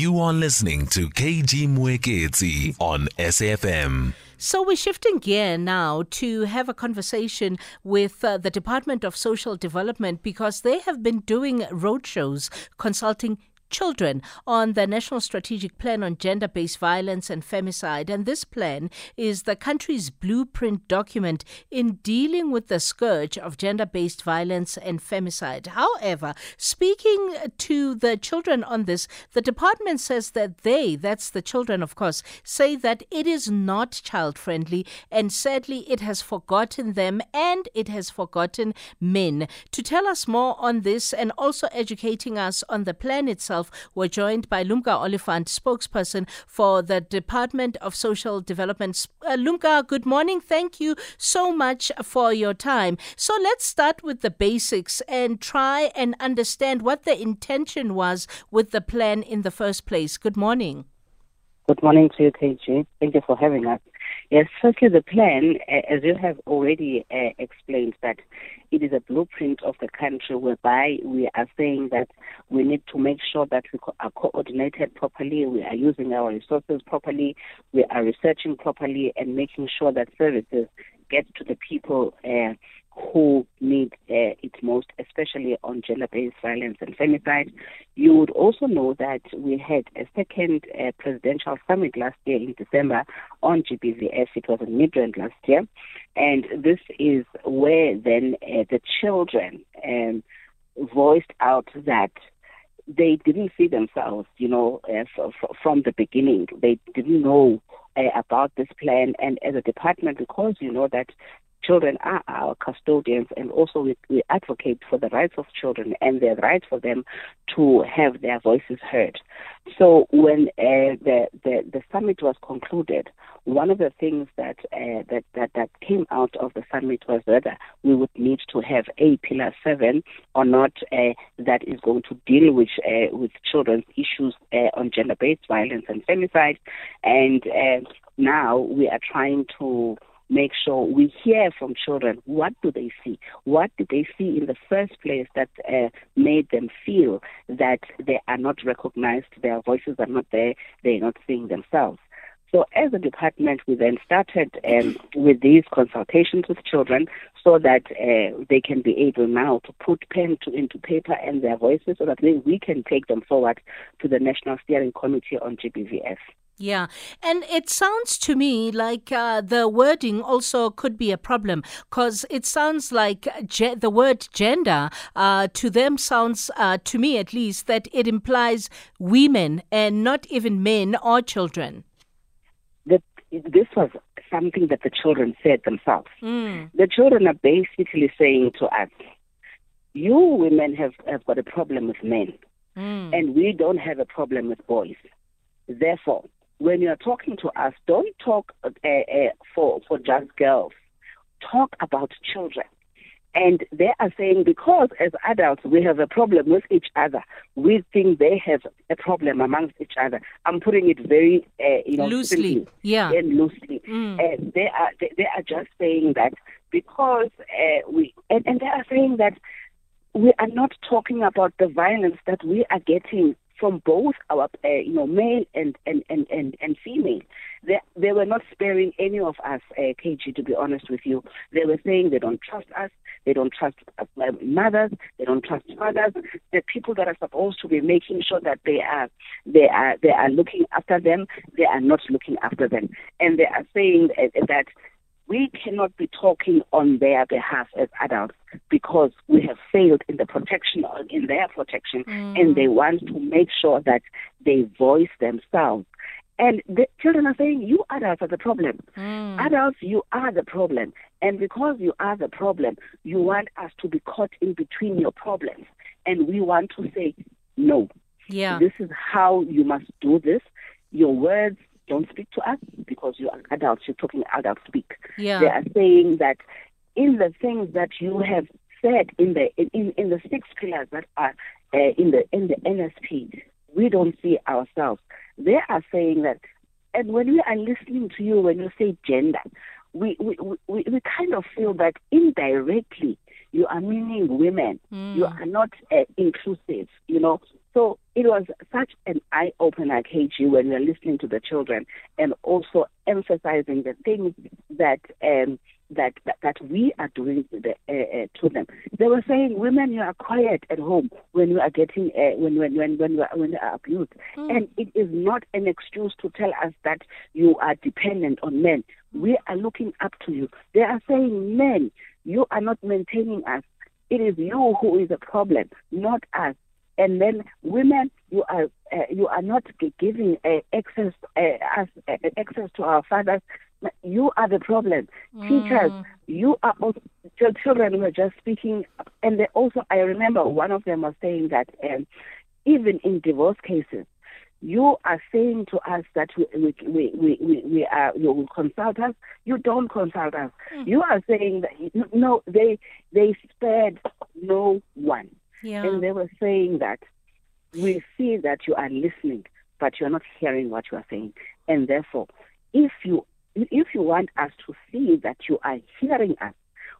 You are listening to KG Mwekezi on SAFM. So we're shifting gear now to have a conversation with uh, the Department of Social Development because they have been doing roadshows consulting children on the National Strategic Plan on Gender Based Violence and Femicide. And this plan is the country's blueprint document in dealing with the scourge of gender based violence and femicide. However, speaking to the children on this, the department says that they, that's the children, of course, say that it is not child friendly and sadly it has forgotten them and it has forgotten men. To tell us more on this and also educating us on the plan itself, were joined by Lumka Oliphant, spokesperson for the Department of Social Development. Uh, Lumka, good morning. Thank you so much for your time. So let's start with the basics and try and understand what the intention was with the plan in the first place. Good morning. Good morning to you, KG. Thank you for having us. Yes, firstly, the plan, as you have already uh, explained, that it is a blueprint of the country whereby we are saying that we need to make sure that we are coordinated properly, we are using our resources properly, we are researching properly, and making sure that services get to the people uh, who need uh, it most, especially on gender-based violence and femicide. You would also know that we had a second uh, presidential summit last year in December on GBVF. It was in Midrand last year, and this is where then uh, the children um, voiced out that they didn't see themselves, you know, uh, f- from the beginning. They didn't know uh, about this plan, and as a department, because you know that children are our custodians and also we, we advocate for the rights of children and the right for them to have their voices heard. So when uh, the, the, the summit was concluded, one of the things that, uh, that, that, that came out of the summit was whether we would need to have a pillar seven or not uh, that is going to deal with, uh, with children's issues uh, on gender-based violence and femicide. And uh, now we are trying to make sure we hear from children what do they see what did they see in the first place that uh, made them feel that they are not recognized their voices are not there they're not seeing themselves so as a department, we then started um, with these consultations with children so that uh, they can be able now to put pen to, into paper and their voices so that we can take them forward to the National Steering Committee on GBVF. Yeah, and it sounds to me like uh, the wording also could be a problem because it sounds like ge- the word gender uh, to them sounds, uh, to me at least, that it implies women and not even men or children. That this was something that the children said themselves. Mm. The children are basically saying to us, "You women have, have got a problem with men, mm. and we don't have a problem with boys. Therefore." When you're talking to us, don't talk uh, uh, for, for just girls. Talk about children. And they are saying because as adults we have a problem with each other, we think they have a problem amongst each other. I'm putting it very, uh, you know, loosely, simply, yeah, and loosely. Mm. And they are they, they, are just saying that because uh, we and, and they are saying that we are not talking about the violence that we are getting from both our, uh, you know, male and, and, and, and, and female. They, they were not sparing any of us, uh, KG, to be honest with you. They were saying they don't trust us, they don't trust uh, mothers, they don't trust fathers. The people that are supposed to be making sure that they are, they are, they are looking after them, they are not looking after them. And they are saying uh, that we cannot be talking on their behalf as adults because we have failed in the protection in their protection mm. and they want to make sure that they voice themselves. And the children are saying you adults are the problem. Mm. adults you are the problem. And because you are the problem you want us to be caught in between your problems. And we want to say no. Yeah. This is how you must do this. Your words don't speak to us because you are adults, you're talking adult speak. Yeah. They are saying that in the things that you have said in the in, in the six pillars that are uh, in the in the NSP, we don't see ourselves. They are saying that, and when we are listening to you, when you say gender, we we, we, we kind of feel that indirectly you are meaning women. Mm. You are not uh, inclusive. You know, So it was such an eye opener, KG, when we were listening to the children and also emphasizing the things that um, that, that, that we are doing to, the, uh, uh, to them. They were saying, "Women, you are quiet at home when you are getting uh, when when when when you are, when you are abused," mm. and it is not an excuse to tell us that you are dependent on men. We are looking up to you. They are saying, "Men, you are not maintaining us. It is you who is a problem, not us." And then women, you are uh, you are not giving uh, access uh, us uh, access to our fathers you are the problem. Mm. Teachers, you are also, children were just speaking, and they also, I remember one of them was saying that um, even in divorce cases, you are saying to us that we we we we, we are you will consult us. You don't consult us. Mm. You are saying that no, they they spared no one, yeah. and they were saying that we see that you are listening, but you are not hearing what you are saying, and therefore, if you if you want us to see that you are hearing us,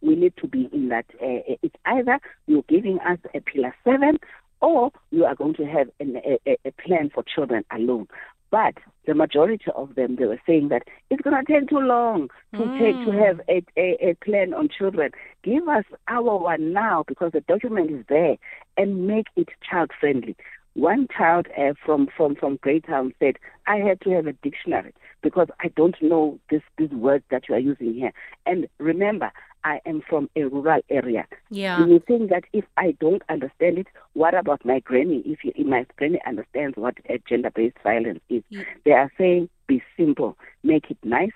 we need to be in that. Uh, it's either you're giving us a pillar seven or you are going to have an, a, a plan for children alone. But the majority of them, they were saying that it's going to take too long to mm. take to have a, a, a plan on children. Give us our one now because the document is there and make it child friendly. One child uh, from from from Greytown said, "I had to have a dictionary because I don't know this this word that you are using here." And remember, I am from a rural area. Yeah. You think that if I don't understand it, what about my granny? If, you, if my granny understands what gender-based violence is, yeah. they are saying, "Be simple, make it nice,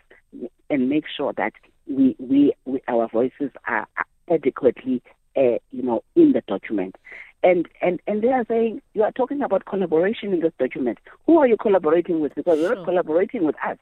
and make sure that we we, we our voices are adequately, uh, you know, in the document." And, and, and they are saying, you are talking about collaboration in this document. Who are you collaborating with? Because you're not collaborating with us,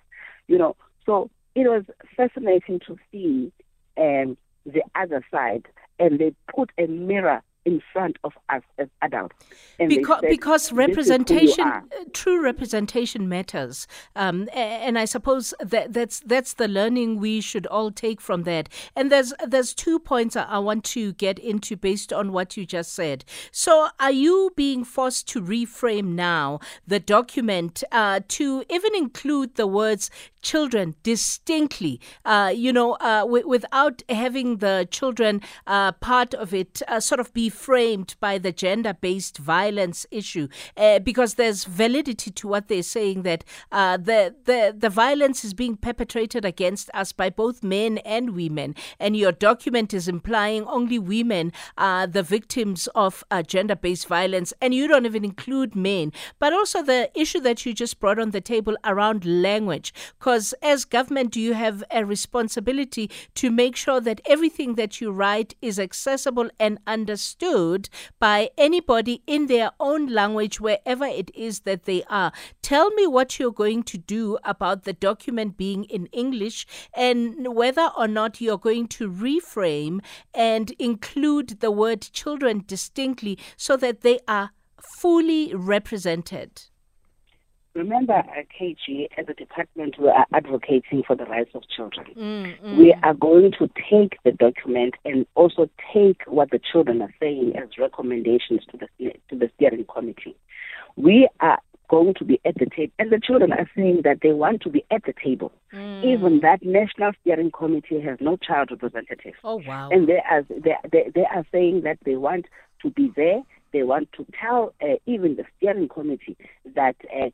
you know. So it was fascinating to see um, the other side, and they put a mirror in front of us as adults. because, said, because representation, uh, true representation matters, um, and I suppose that that's that's the learning we should all take from that. And there's there's two points I want to get into based on what you just said. So, are you being forced to reframe now the document uh, to even include the words children distinctly, uh, you know, uh, w- without having the children uh, part of it uh, sort of be framed by the gender based violence issue, uh, because there's validity to what they're saying that uh, the, the, the violence is being perpetrated against us by both men and women. And your document is implying only women are the victims of gender based violence, and you don't even include men. But also the issue that you just brought on the table around language because as government, you have a responsibility to make sure that everything that you write is accessible and understood by anybody in their own language, wherever it is that they are. Tell me what you're going to do about the document being in English and whether or not you're going to reframe and include the word children distinctly so that they are fully represented. Remember, at KG, as a department, we are advocating for the rights of children. Mm, mm. We are going to take the document and also take what the children are saying as recommendations to the to the steering committee. We are going to be at the table, and the children are saying that they want to be at the table. Mm. Even that national steering committee has no child representative. Oh wow! And they are they, they, they are saying that they want to be there. They want to tell uh, even the steering committee that uh,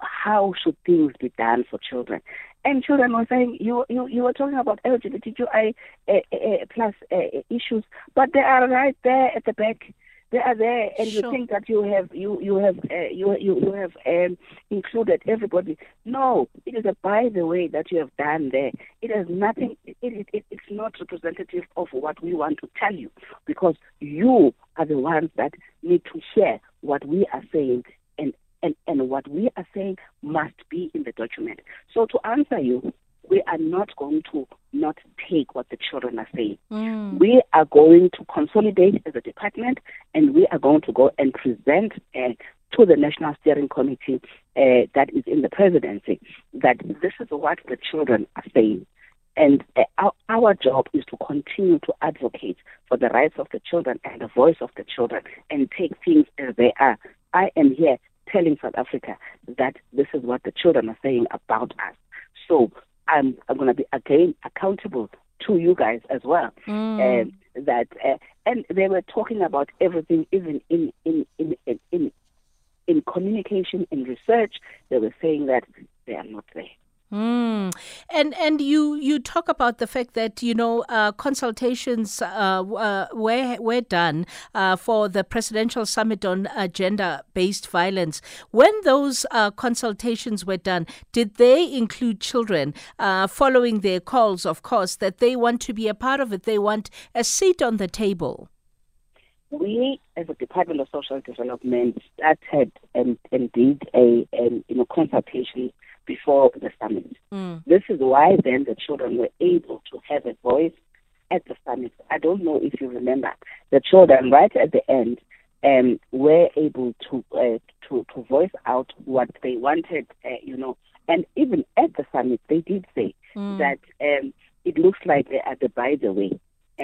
how should things be done for children? And children were saying, you you, you were talking about LGBTQI uh, uh, plus uh, issues, but they are right there at the back. They are there, and sure. you think that you have you you have uh, you you you have um, included everybody. No, it is a by the way that you have done there. It has nothing. It, it, it, it's not representative of what we want to tell you because you are the ones that need to share what we are saying and, and what we are saying must be in the document. So to answer you, we are not going to not take what the children are saying. Mm. We are going to consolidate as a department and we are going to go and present uh, to the National Steering Committee uh, that is in the presidency that this is what the children are saying. And uh, our, our job is to continue to advocate for the rights of the children and the voice of the children and take things as they are I am here telling South Africa that this is what the children are saying about us. So I'm, I'm going to be again accountable to you guys as well. Mm. Um, that uh, and they were talking about everything, even in in in in in, in communication and research. They were saying that they are not there. Mm. And and you you talk about the fact that you know uh, consultations uh, uh, were were done uh, for the presidential summit on gender based violence. When those uh, consultations were done, did they include children? following their calls, of course, that they want to be a part of it. They want a seat on the table. We, as a Department of Social Development, started and, and did a, a you know consultation before the summit. Mm. This is why then the children were able to have a voice at the summit. I don't know if you remember, the children right at the end um, were able to uh, to to voice out what they wanted, uh, you know, and even at the summit they did say Mm. that um, it looks like they are the by the way,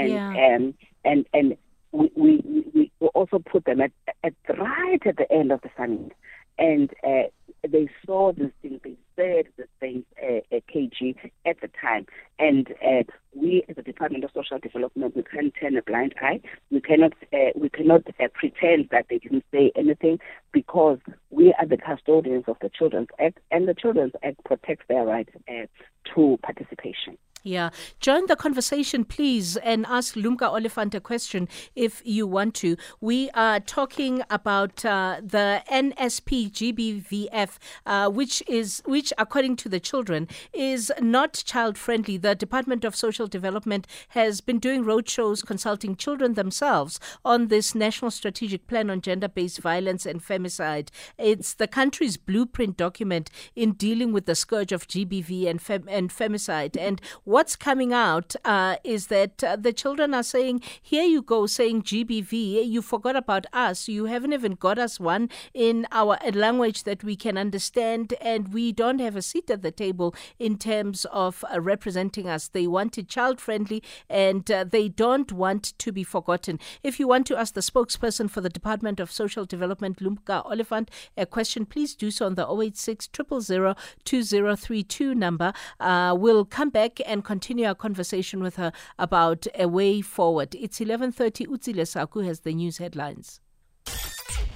and Yeah. um, and and we, we we also put them at at right at the end of the summit, and uh, they saw this thing, they said the things, uh, uh, KG at the time, and uh, we as a Department of Social Development we can't turn a blind eye. We cannot uh, we cannot uh, pretend that they didn't say anything because we are the custodians of the Children's Act, and the Children's Act protects their right uh, to participation. Yeah. Join the conversation, please, and ask Lumka Oliphant a question if you want to. We are talking about uh, the NSP GBVF, uh, which is which, according to the children, is not child friendly. The Department of Social Development has been doing roadshows consulting children themselves on this national strategic plan on gender based violence and femicide. It's the country's blueprint document in dealing with the scourge of GBV and, fem- and femicide. And what's coming out uh, is that uh, the children are saying, Here you go, saying GBV, you forgot about us. You haven't even got us one in our language that we can understand, and we don't have a seat at the table in terms of uh, representing us. They want it child friendly and uh, they don't want to be forgotten. If you want to ask the spokesperson for the Department of Social Development, Lumka Oliphant, a question, please do so on the 086 000 2032 number. Uh, we'll come back and continue our conversation with her about a way forward. It's 11:30. Utsile Saku has the news headlines.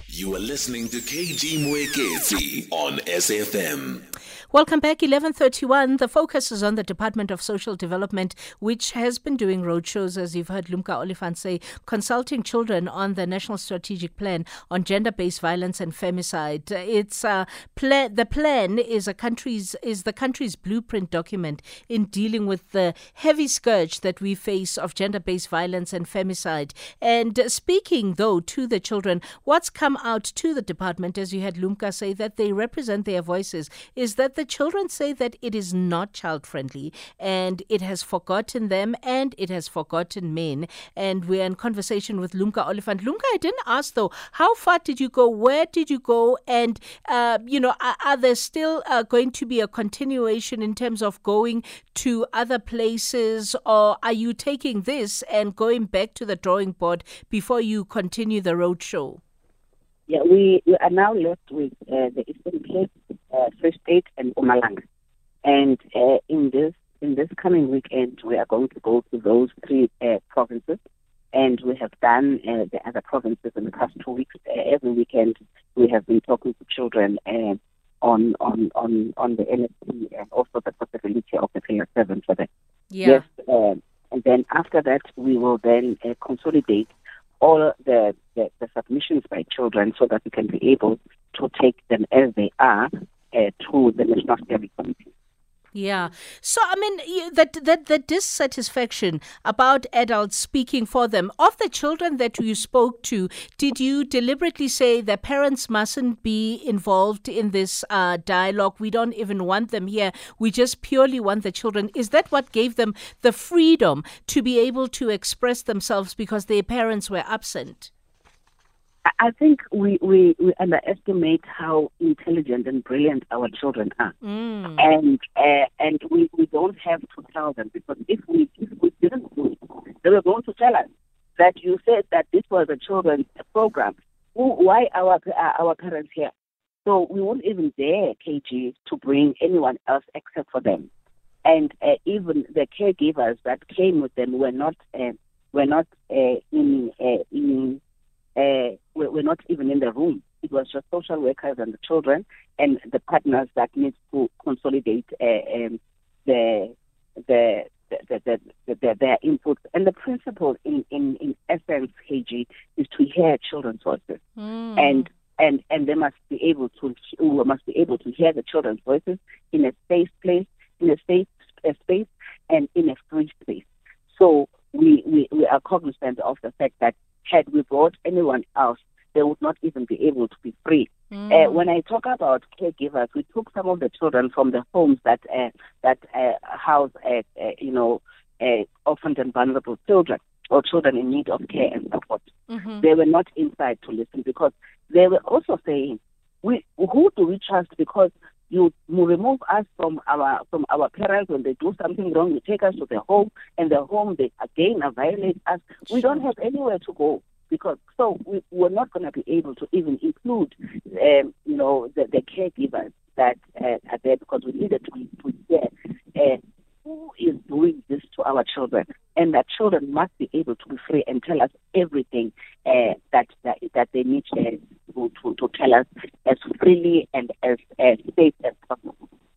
You are listening to KG Mwekezi on SAFM. Welcome back. 1131. The focus is on the Department of Social Development, which has been doing roadshows, as you've heard Lumka Oliphant say, consulting children on the National Strategic Plan on gender-based violence and femicide. It's uh, pla- the plan is a country's is the country's blueprint document in dealing with the heavy scourge that we face of gender-based violence and femicide. And speaking though to the children, what's come out to the department, as you had Lumka say, that they represent their voices, is that the children say that it is not child friendly and it has forgotten them and it has forgotten men. And we're in conversation with Lumka Oliphant. Lumka, I didn't ask though, how far did you go? Where did you go? And, uh, you know, are, are there still uh, going to be a continuation in terms of going to other places or are you taking this and going back to the drawing board before you continue the roadshow? Yeah, we, we are now left with uh, the Eastern Cape, State, and uh, in this in this coming weekend, we are going to go to those three uh, provinces, and we have done uh, the other provinces in the past two weeks. Uh, every weekend, we have been talking to children uh, on on on on the NSP and also the possibility of the Pillar Seven for them. Yes, uh, and then after that, we will then uh, consolidate all the, the, the submissions by children so that we can be able to take them as they are uh, to the National Steering Committee. Yeah. So I mean that that the dissatisfaction about adults speaking for them of the children that you spoke to, did you deliberately say that parents mustn't be involved in this uh, dialogue? We don't even want them here. We just purely want the children. Is that what gave them the freedom to be able to express themselves because their parents were absent? I- think we, we, we underestimate how intelligent and brilliant our children are. Mm. And uh, and we, we don't have to tell them because if we if we didn't do it, they were going to tell us that you said that this was a children's program. who, why our uh, our parents here? So we won't even dare KG to bring anyone else except for them, and uh, even the caregivers that came with them were not uh, were not uh, in uh, in uh, were not even in the room. It was just social workers and the children and the partners that need to consolidate uh, um, the the the, the, the, their input. And the principle in, in, in essence, KG, is to hear children's voices. Mm. And and and they must be able to must be able to hear the children's voices in a safe place, in a safe a space, and in a free space. So we, we, we are cognizant of the fact that had we brought anyone else, they would not even be able to be free. Mm. Uh, when I talk about caregivers, we took some of the children from the homes that uh, that uh, house, uh, uh, you know, uh, orphaned and vulnerable children or children in need of care and support. Mm-hmm. They were not inside to listen because they were also saying, "We who do we trust?" Because you remove us from our from our parents when they do something wrong. You take us to the home, and the home they again violate us. We don't have anywhere to go because so we, we're not going to be able to even include, um, you know, the, the caregivers that uh, are there because we needed to put there. Uh, who is doing this to our children? And that children must be able to be free and tell us everything uh, that, that that they need to, to, to tell us as freely and as, as safe as possible.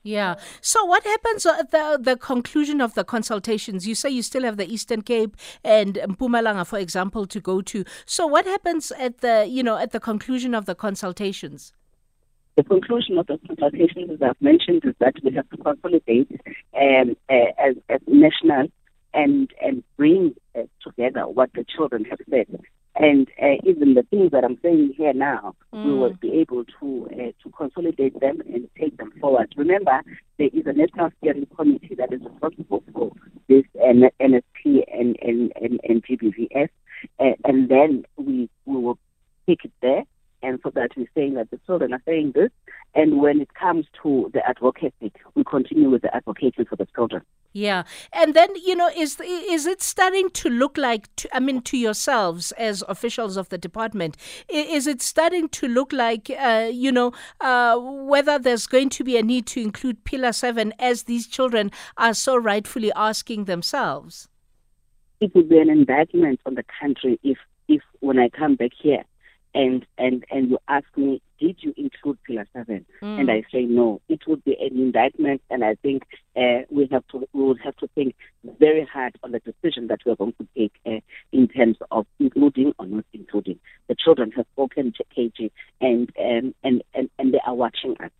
Yeah. So what happens at the the conclusion of the consultations? You say you still have the Eastern Cape and Mpumalanga, for example, to go to. So what happens at the you know at the conclusion of the consultations? The conclusion of the consultations, as I've mentioned, is that we have to consolidate um, uh, as, as national and and bring uh, together what the children have said. And uh, even the things that I'm saying here now, mm. we will be able to uh, to consolidate them and take them forward. Remember, there is a national steering committee that is responsible for this uh, NSP and and and, and GBVF, uh, and then we we will take it there and so that we're saying that the children are saying this. And when it comes to the advocacy, we continue with the advocacy for the children. Yeah, and then you know, is is it starting to look like? To, I mean, to yourselves as officials of the department, is it starting to look like uh, you know uh, whether there's going to be a need to include Pillar Seven as these children are so rightfully asking themselves? It would be an indictment on the country if if when I come back here and and and you ask me, did you include Pillar Seven? Mm. And I say no. It would be an indictment, and I think uh, we have to we would have to think very hard on the decision that we are going to take uh, in terms of including or not including. The children have spoken to KG, and um, and and and they are watching us,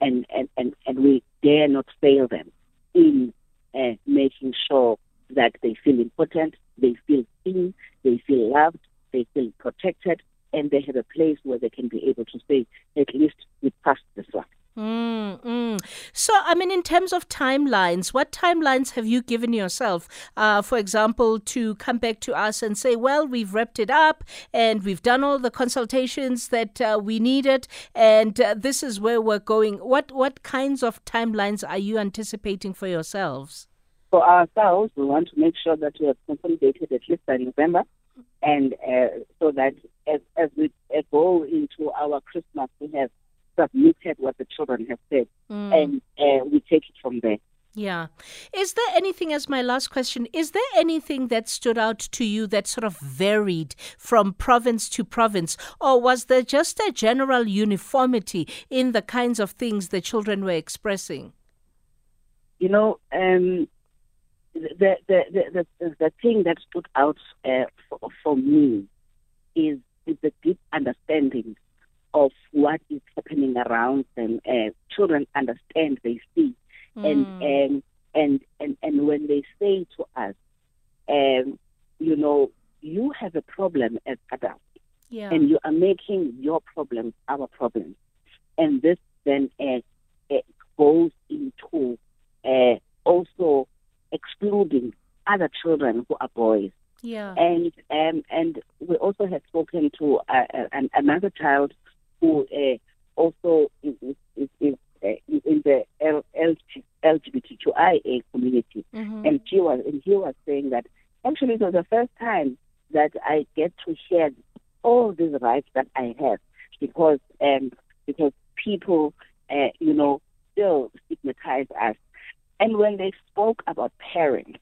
and and and and we dare not fail them in uh, making sure that they feel important, they feel seen, they feel loved, they feel protected, and they have a place where they can be able to say, at least we passed this one. Mm, mm. So, I mean, in terms of timelines, what timelines have you given yourself, uh, for example, to come back to us and say, well, we've wrapped it up and we've done all the consultations that uh, we needed, and uh, this is where we're going? What, what kinds of timelines are you anticipating for yourselves? For ourselves, we want to make sure that we have consolidated at least by November and uh, so that as, as we go into our Christmas, we have submitted what the children have said, mm. and uh, we take it from there. Yeah. Is there anything, as my last question, is there anything that stood out to you that sort of varied from province to province? Or was there just a general uniformity in the kinds of things the children were expressing? You know, um, the, the, the, the, the thing that stood out uh, for, for me is, is the deep understanding of what is happening around them. Uh, children understand, they see, mm. and, and and and and when they say to us, um, you know, you have a problem as adults, yeah. and you are making your problems our problems, and this then uh, goes into uh, also excluding other children who are boys. Yeah. And um, and we also have spoken to uh, uh, another child who uh, also is, is, is uh, in the LGBTQIA community, mm-hmm. and she was and he was saying that actually it was the first time that I get to hear all these rights that I have because um, because people, uh, you know, still stigmatize us. And when they spoke about parents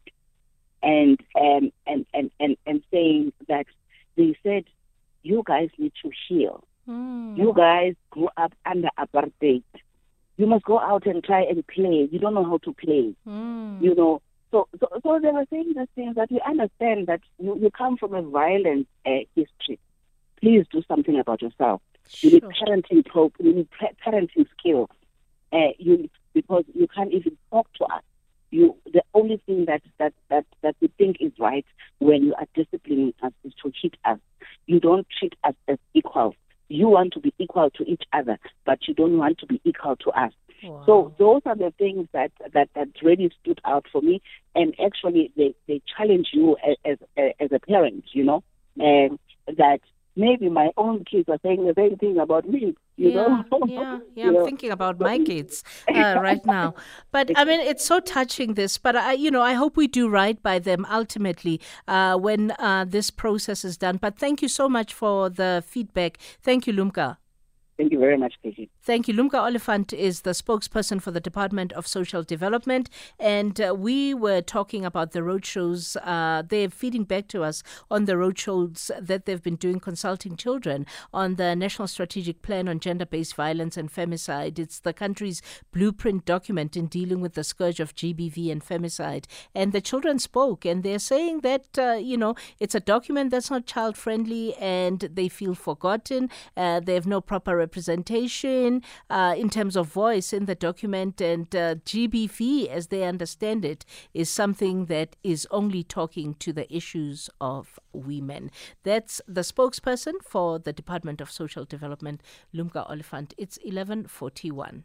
and um, and, and, and, and saying that they said, you guys need to heal. Mm. You guys grew up under apartheid. You must go out and try and play. You don't know how to play. Mm. You know. So, so, so they were saying these things that we understand that you, you come from a violent uh, history. Please do something about yourself. You need parenting pro, you need pa- parenting skills. Uh, you because you can't even talk to us. You the only thing that that that that we think is right when you are disciplining us is to hit us. You don't treat us. You want to be equal to each other, but you don't want to be equal to us. Wow. So those are the things that that that really stood out for me, and actually they they challenge you as as, as a parent, you know, and that maybe my own kids are saying the same thing about me, you yeah, know. yeah, yeah. You I'm thinking about my kids uh, right now. But I mean, it's so touching this. But I, you know, I hope we do right by them ultimately uh, when uh, this process is done. But thank you so much for the feedback. Thank you, Lumka. Thank you very much, KG. Thank you. Lumka Oliphant is the spokesperson for the Department of Social Development. And uh, we were talking about the roadshows. Uh, they're feeding back to us on the roadshows that they've been doing consulting children on the National Strategic Plan on Gender Based Violence and Femicide. It's the country's blueprint document in dealing with the scourge of GBV and femicide. And the children spoke, and they're saying that, uh, you know, it's a document that's not child friendly and they feel forgotten. Uh, they have no proper representation uh, in terms of voice in the document, and uh, GBV, as they understand it, is something that is only talking to the issues of women. That's the spokesperson for the Department of Social Development, Lumka Oliphant. It's 1141.